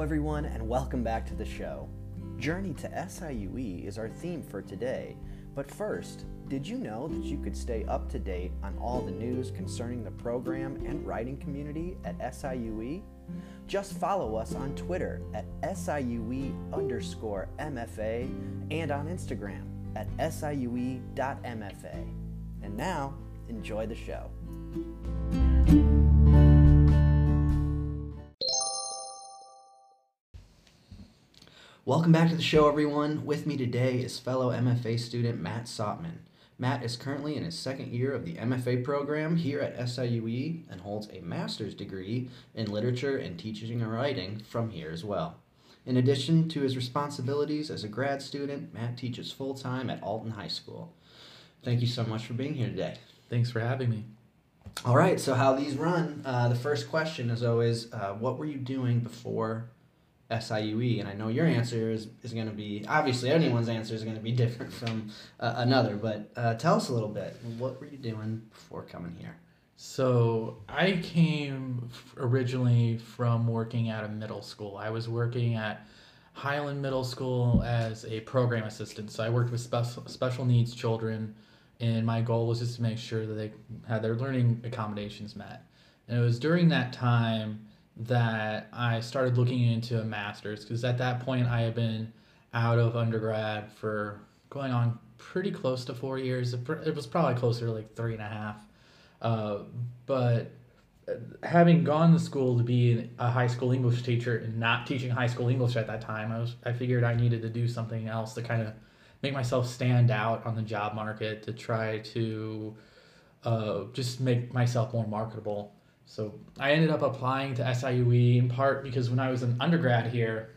Everyone, and welcome back to the show. Journey to SIUE is our theme for today. But first, did you know that you could stay up to date on all the news concerning the program and writing community at SIUE? Just follow us on Twitter at SIUE underscore MFA and on Instagram at SIUE.MFA. And now, enjoy the show. Welcome back to the show, everyone. With me today is fellow MFA student Matt Sautman. Matt is currently in his second year of the MFA program here at SIUE and holds a master's degree in literature and teaching and writing from here as well. In addition to his responsibilities as a grad student, Matt teaches full time at Alton High School. Thank you so much for being here today. Thanks for having me. All right, so how these run? Uh, the first question is always, uh, what were you doing before SIUE? And I know your answer is, is going to be obviously anyone's answer is going to be different from uh, another, but uh, tell us a little bit. What were you doing before coming here? So I came originally from working at a middle school. I was working at Highland Middle School as a program assistant. So I worked with special special needs children, and my goal was just to make sure that they had their learning accommodations met. And it was during that time that I started looking into a master's because at that point I had been out of undergrad for going on pretty close to four years. It was probably closer to like three and a half. Uh, but uh, having gone to school to be a high school English teacher and not teaching high school English at that time, I was I figured I needed to do something else to kind of make myself stand out on the job market to try to uh, just make myself more marketable. So I ended up applying to SIUE in part because when I was an undergrad here,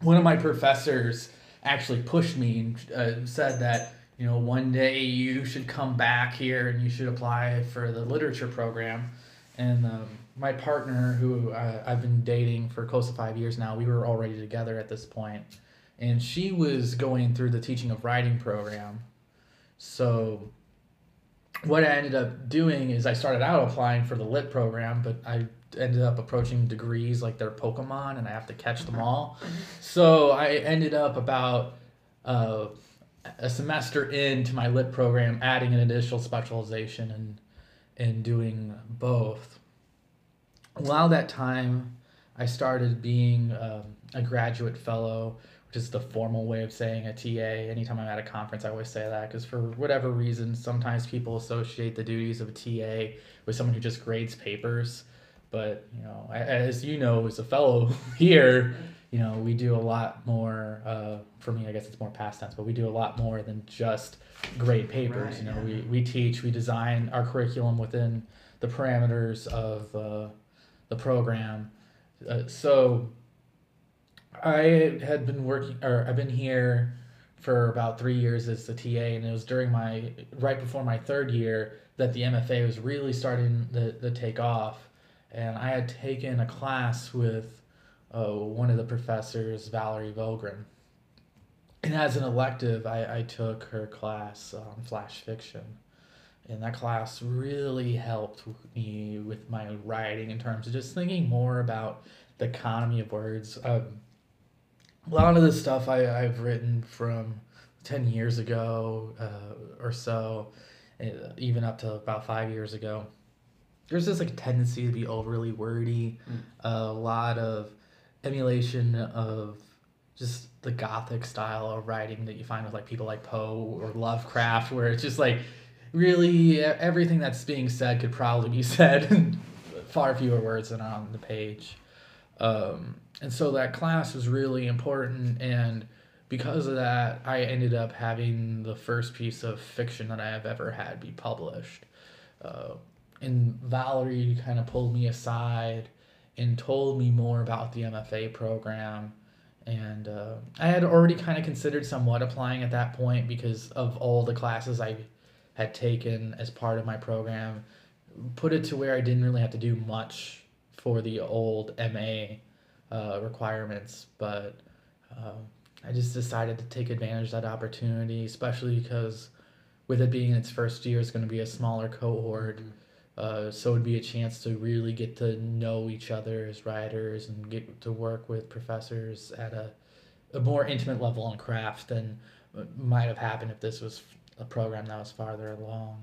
one of my professors actually pushed me and uh, said that you know one day you should come back here and you should apply for the literature program. And um, my partner who I, i've been dating for close to five years now we were already together at this point. And she was going through the teaching of writing program. So what i ended up doing is i started out applying for the lit program but i ended up approaching degrees like they're pokemon and i have to catch them all. So i ended up about uh, a semester into my lit program adding an additional specialization and and doing both. While that time i started being um, a graduate fellow which is the formal way of saying a ta anytime i'm at a conference i always say that because for whatever reason sometimes people associate the duties of a ta with someone who just grades papers. But you know as you know as a fellow here you know we do a lot more uh, for me i guess it's more past tense but we do a lot more than just grade papers. Right, you know yeah. we, we teach we design our curriculum within the parameters of uh, the program. Uh, so i had been working or i've been here for about three years as the ta and it was during my right before my third year that the mfa was really starting to, to take off and i had taken a class with uh, one of the professors, Valerie Vogrin. And as an elective, I, I took her class on flash fiction. And that class really helped me with my writing in terms of just thinking more about the economy of words. Um, a lot of the stuff I, I've written from 10 years ago uh, or so, uh, even up to about five years ago, there's this like tendency to be overly wordy, Mm. a lot of emulation of just the gothic style of writing that you find with like people like Poe or Lovecraft, where it's just like really everything that's being said could probably be said in far fewer words than on the page. Um, and so that class was really important, and because of that, I ended up having the first piece of fiction that I have ever had be published. Uh, and Valerie kind of pulled me aside and told me more about the MFA program. And uh, I had already kind of considered somewhat applying at that point because of all the classes I had taken as part of my program. Put it to where I didn't really have to do much for the old MA uh, requirements, but um, I just decided to take advantage of that opportunity, especially because with it being its first year, it's going to be a smaller cohort Uh, so it'd be a chance to really get to know each other as writers and get to work with professors at a, a more intimate level on craft than might have happened if this was a program that was farther along.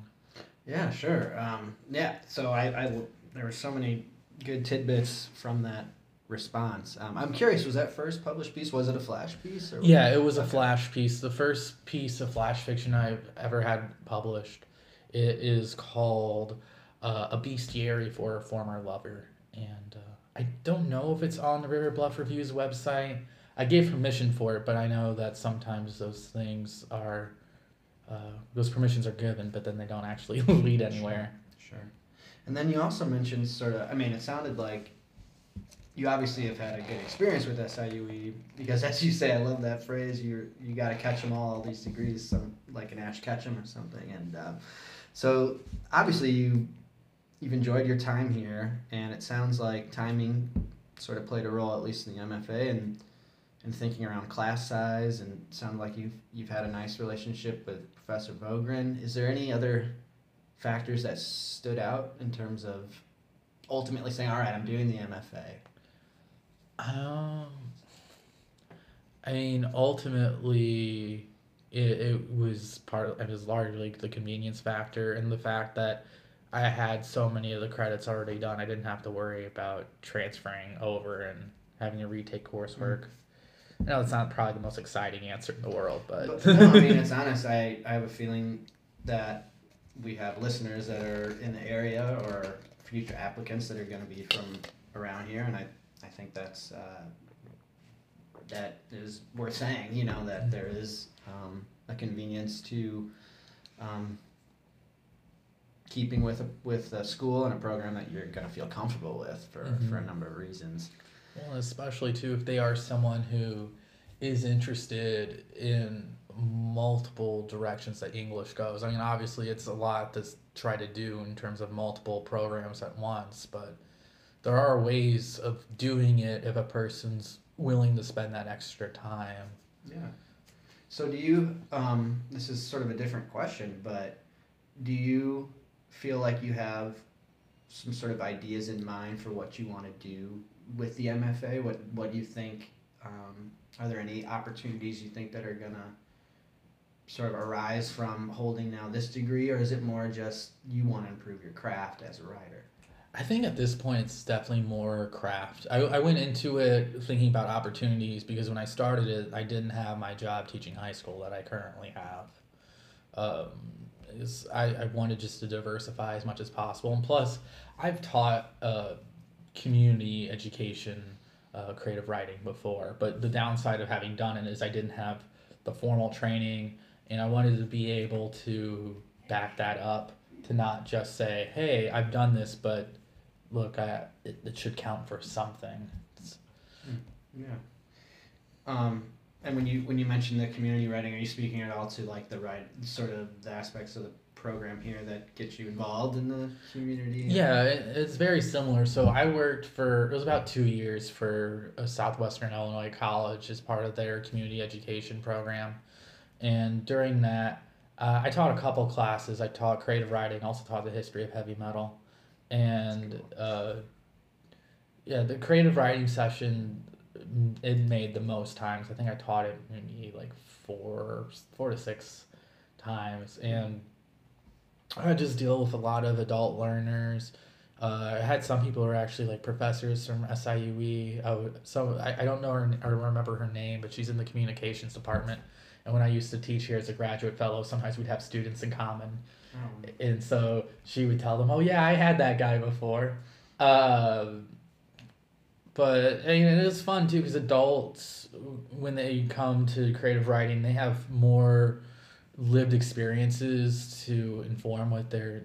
Yeah, sure. Um, yeah, so I, I, there were so many good tidbits from that response. Um, I'm curious, was that first published piece, was it a flash piece? Or yeah, it was a flash piece. The first piece of flash fiction I've ever had published. It is called uh, A Bestiary for a Former Lover. And uh, I don't know if it's on the River Bluff Review's website. I gave permission for it, but I know that sometimes those things are, uh, those permissions are given, but then they don't actually lead anywhere. Sure. sure. And then you also mentioned sort of, I mean, it sounded like you obviously have had a good experience with SIUE because, as you say, I love that phrase. You you got to catch them all, all these degrees, some like an Ash Ketchum or something. And uh, so, obviously, you you've enjoyed your time here, and it sounds like timing sort of played a role, at least in the MFA, and and thinking around class size. And it sounded like you've you've had a nice relationship with Professor Vogrin. Is there any other factors that stood out in terms of ultimately saying, "All right, I'm doing the MFA"? Um, I mean, ultimately, it, it was part. It was largely the convenience factor and the fact that I had so many of the credits already done. I didn't have to worry about transferring over and having to retake coursework. Mm. I know it's not probably the most exciting answer in the world, but, but no, I mean it's honest. I, I have a feeling that we have listeners that are in the area or future applicants that are going to be from around here, and I I think that's uh, that is worth saying. You know that there is um, a convenience to um, keeping with a, with a school and a program that you're going to feel comfortable with for, mm-hmm. for a number of reasons. Well, especially too if they are someone who is interested in multiple directions that English goes. I mean, obviously, it's a lot to try to do in terms of multiple programs at once, but there are ways of doing it if a person's willing to spend that extra time. Yeah. So do you? Um, this is sort of a different question, but do you feel like you have some sort of ideas in mind for what you want to do with the MFA? What What do you think? Um, are there any opportunities you think that are gonna sort of arise from holding now this degree, or is it more just you want to improve your craft as a writer? I think at this point it's definitely more craft. I, I went into it thinking about opportunities because when I started it, I didn't have my job teaching high school that I currently have. Um, is I, I wanted just to diversify as much as possible. And plus, I've taught uh, community education, uh, creative writing before, but the downside of having done it is I didn't have the formal training, and I wanted to be able to back that up to not just say, hey, I've done this, but look, I it, it should count for something. It's, hmm. yeah. Um, and when you when you mention the community writing, are you speaking at all to like the right sort of the aspects of the program here that gets you involved in the community? Yeah, it, it's very similar. So I worked for it was about two years for a Southwestern Illinois college as part of their community education program, and during that. Uh, I taught a couple classes. I taught creative writing, also taught the history of heavy metal and uh, yeah, the creative writing session it made the most times. I think I taught it maybe like four four to six times, and I just deal with a lot of adult learners. Uh, I had some people who are actually like professors from SIUE. I would, so I, I don't know her, I remember her name, but she's in the communications department. And when I used to teach here as a graduate fellow, sometimes we'd have students in common. Oh. And so she would tell them, "Oh yeah, I had that guy before." Um, but and it is fun too because adults, when they come to creative writing, they have more lived experiences to inform what they're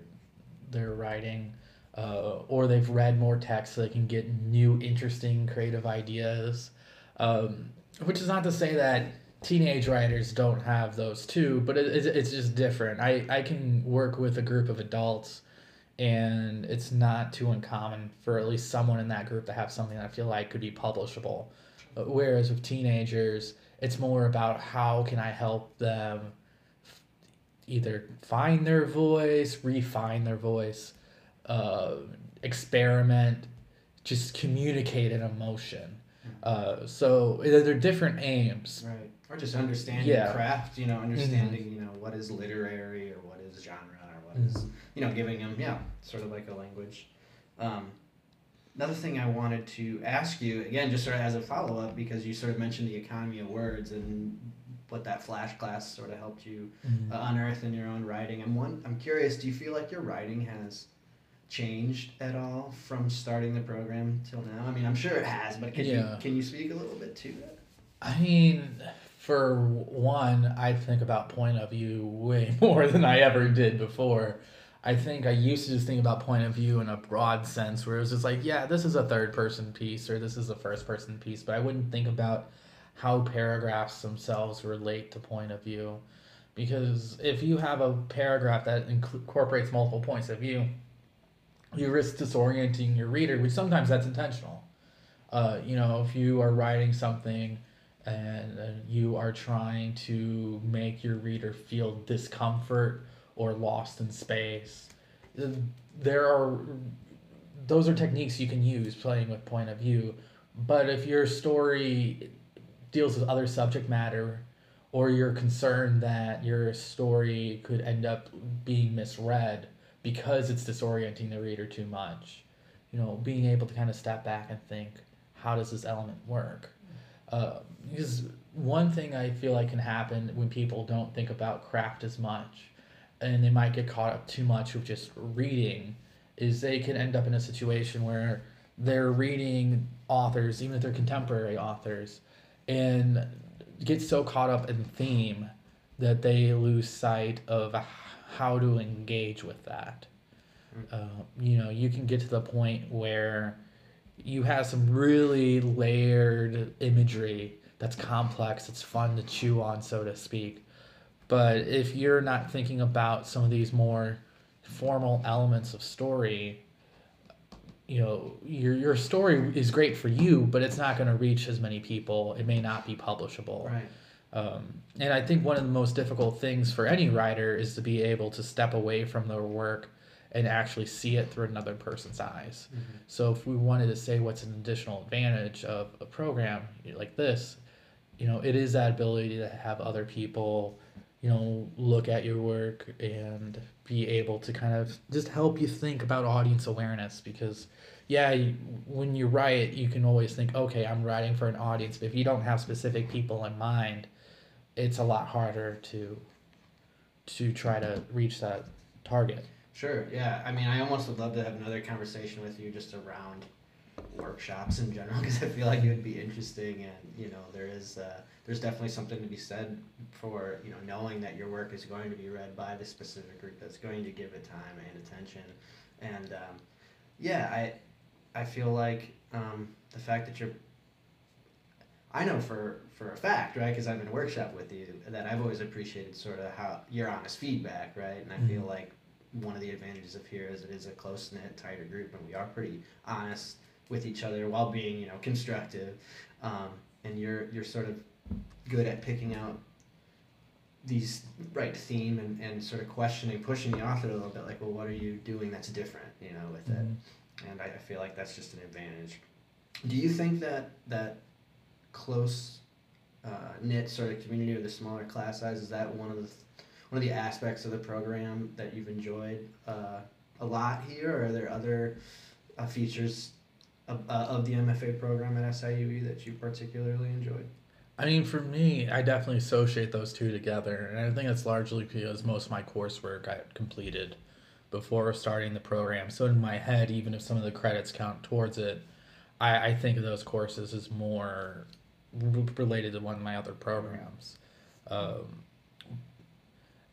they're writing, uh, or they've read more text so they can get new, interesting, creative ideas. Um, which is not to say that teenage writers don't have those too, but it, it's just different. I, I can work with a group of adults, and it's not too uncommon for at least someone in that group to have something that I feel like could be publishable. Whereas with teenagers, it's more about how can I help them either find their voice, refine their voice, uh, experiment, just communicate an emotion. Uh, so they're different aims. Right. Or just understanding Yeah. craft, you know, understanding, you know, what is literary or what is genre or what is, you know, giving them, yeah, sort of like a language. Um, another thing I wanted to ask you, again, just sort of as a follow up, because you sort of mentioned the economy of words and what that flash class sort of helped you uh, unearth in your own writing. I'm one. I'm curious. Do you feel like your writing has changed at all from starting the program till now? I mean, I'm sure it has, but can you can you speak a little bit to that? I mean, for one, I think about point of view way more than I ever did before. I think I used to just think about point of view in a broad sense, where it was just like, yeah, this is a third person piece or this is a first person piece, but I wouldn't think about how paragraphs themselves relate to point of view. Because if you have a paragraph that incorporates multiple points of view, you risk disorienting your reader, which sometimes that's intentional. Uh, you know, if you are writing something and you are trying to make your reader feel discomfort or lost in space, there are those are techniques you can use playing with point of view. But if your story deals with other subject matter, or you're concerned that your story could end up being misread because it's disorienting the reader too much, you know, being able to kind of step back and think, how does this element work? Uh, because one thing I feel like can happen when people don't think about craft as much, and they might get caught up too much with just reading, is they can end up in a situation where they're reading authors, even if they're contemporary authors, and get so caught up in theme that they lose sight of how to engage with that. Uh, you know, you can get to the point where you have some really layered imagery that's complex, it's fun to chew on, so to speak. But if you're not thinking about some of these more formal elements of story, you know, your your story is great for you, but it's not going to reach as many people. It may not be publishable. Right. Um, and I think one of the most difficult things for any writer is to be able to step away from their work and actually see it through another person's eyes. Mm-hmm. So if we wanted to say what's an additional advantage of a program like this, you know, it is that ability to have other people, you know, look at your work and be able to kind of just help you think about audience awareness because yeah, you, when you write, you can always think, okay, I'm writing for an audience, but if you don't have specific people in mind, it's a lot harder to to try to reach that target. Sure. Yeah. I mean, I almost would love to have another conversation with you just around workshops in general because I feel like it would be interesting and you know there is uh, there's definitely something to be said for you know knowing that your work is going to be read by the specific group that's going to give it time and attention and um, yeah I I feel like um, the fact that you're I know for for a fact, right? Because I've been workshop with you, that I've always appreciated sort of how your honest feedback, right? And I feel Mhm. like one of the advantages of here is it is a close knit, tighter group, and we are pretty honest with each other while being, you know, constructive. Um, and you're you're sort of good at picking out these right theme and, and sort of questioning, pushing the author a little bit, like, well, what are you doing that's different, you know, with it? And I, I feel like that's just an advantage. Do you think that that close uh, knit sort of community or the smaller class size is that one of the one of the aspects of the program that you've enjoyed uh, a lot here? Or are there other uh, features of, uh, of the MFA program at SIUE that you particularly enjoyed? I mean, for me, I definitely associate those two together, and I think that's largely because most of my coursework I completed before starting the program. So in my head, even if some of the credits count towards it, I, I think of those courses as more related to one of my other programs. Um,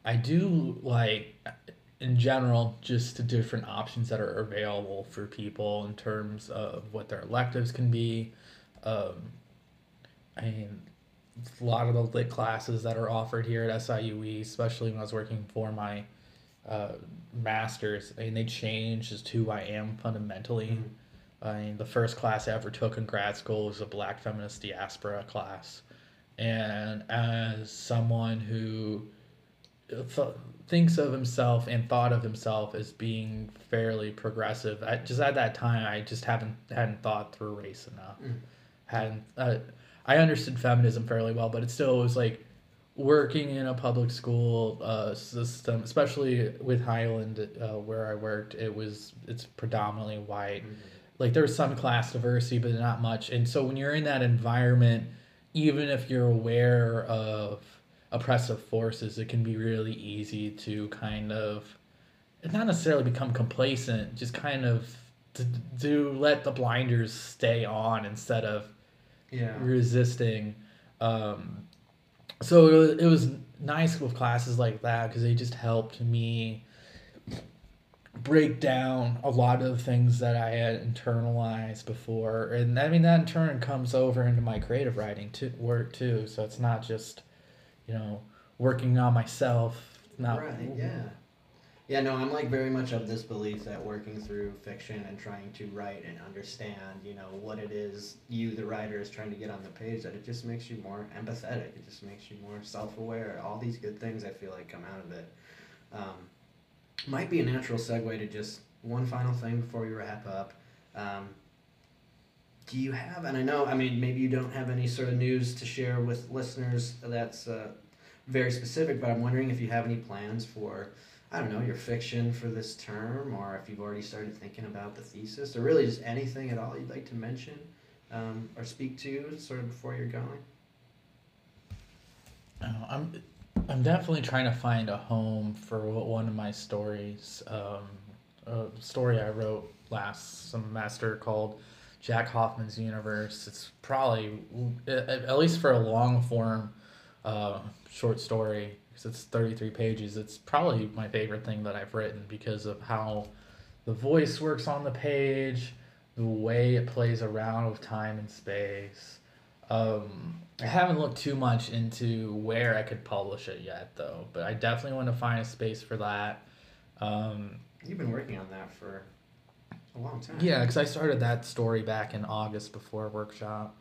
I do like, in general, just the different options that are available for people in terms of what their electives can be. Um, I mean, a lot of the lit classes that are offered here at SIUE, especially when I was working for my uh, master's, I mean, they changed as to who I am fundamentally. I mean, the first class I ever took in grad school was a Black Feminist Diaspora class. And as someone who thinks of himself and thought of himself as being fairly progressive. I just at that time I just haven't hadn't thought through race enough. Mm. Hadn't uh, I understood feminism fairly well, but it still was like working in a public school uh, system, especially with Highland uh, where I worked. It was it's predominantly white. Like there was some class diversity, but not much. And so when you're in that environment, even if you're aware of oppressive forces, it can be really easy to kind of not necessarily become complacent, just kind of to, to let the blinders stay on instead of Yeah. resisting. Um, so it was, it was nice with classes like that because they just helped me break down a lot of things that I had internalized before, and I mean that in turn comes over into my creative writing to work too. So it's not just you know working on myself. Not right. Yeah. Yeah. No, I'm like very much of this belief that working through fiction and trying to write and understand, you know, what it is you, the writer, is trying to get on the page, that it just makes you more empathetic. It just makes you more self-aware. All these good things I feel like come out of it. Um, might be a natural segue to just one final thing before we wrap up. Um, do you have, and I know, I mean, maybe you don't have any sort of news to share with listeners that's uh, very specific, but I'm wondering if you have any plans for, I don't know, your fiction for this term, or if you've already started thinking about the thesis, or really just anything at all you'd like to mention um, or speak to sort of before you're going. Uh, I'm I'm definitely trying to find a home for one of my stories. Um, a story I wrote last semester called Jack Hoffman's Universe. It's probably at least for a long form uh, short story because it's 33 pages. It's probably my favorite thing that I've written because of how the voice works on the page, the way it plays around with time and space. Um, I haven't looked too much into where I could publish it yet, though. But I definitely want to find a space for that. Um, You've been working on that for a long time. yeah, because I started that story back in August before workshop.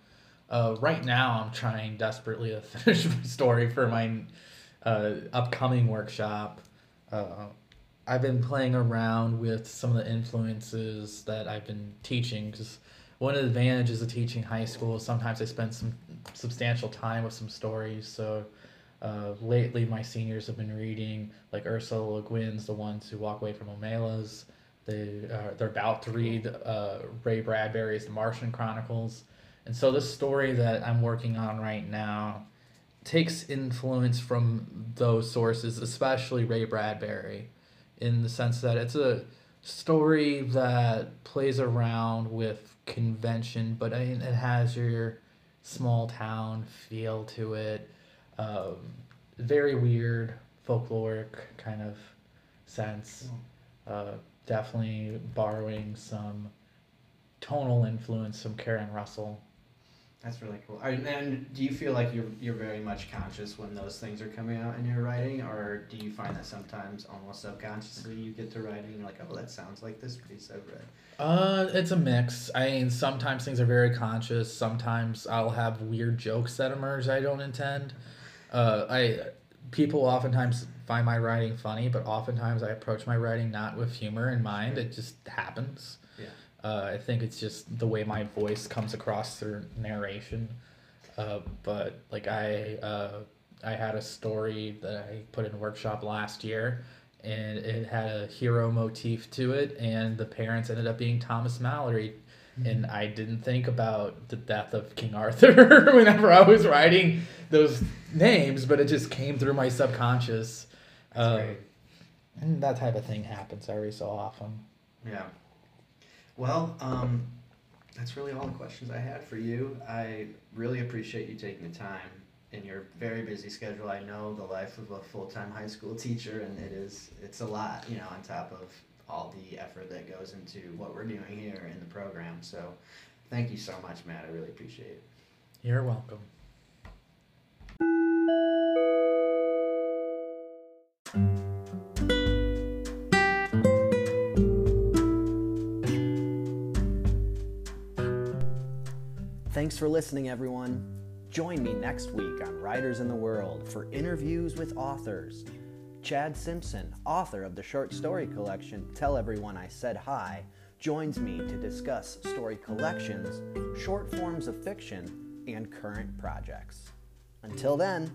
Uh, right now, I'm trying desperately to finish my story for my uh, upcoming workshop. Uh, I've been playing around with some of the influences that I've been teaching because one of the advantages of teaching high school is sometimes I spend some substantial time with some stories. So uh, lately, my seniors have been reading like Ursula Le Guin's The Ones Who Walk Away from Omelas. They uh, they're about to read uh, Ray Bradbury's The Martian Chronicles, and so this story that I'm working on right now takes influence from those sources, especially Ray Bradbury, in the sense that it's a story that plays around with convention, but it has your small town feel to it. Um, very weird folkloric kind of sense. Uh, definitely borrowing some tonal influence from Karen Russell. That's really cool. And do you feel like you're you're very much conscious when those things are coming out in your writing, or do you find that sometimes almost subconsciously you get to writing and you're like, oh, that sounds like this piece I've read. Uh, it's a mix. I mean, sometimes things are very conscious. Sometimes I'll have weird jokes that emerge I don't intend. Uh, I people oftentimes find my writing funny, but oftentimes I approach my writing not with humor in mind. It just happens. Yeah. Uh, I think it's just the way my voice comes across through narration. Uh, but like I, uh, I had a story that I put in workshop last year, and it had a hero motif to it, and the parents ended up being Thomas Mallory. And I didn't think about the death of King Arthur whenever I was writing those names, but it just came through my subconscious. That's Uh, great. and that type of thing happens every so often. Yeah. Well, um, that's really all the questions I had for you. I really appreciate you taking the time in your very busy schedule. I know the life of a full-time high school teacher, and it is it's a lot, you know, on top of all the effort that goes into what we're doing here in the program. So, thank you so much, Matt. I really appreciate it. You're welcome. Thanks for listening, everyone. Join me next week on Writers in the World for interviews with authors. Chad Simpson, author of the short story collection Tell Everyone I Said Hi, joins me to discuss story collections, short forms of fiction, and current projects. Until then,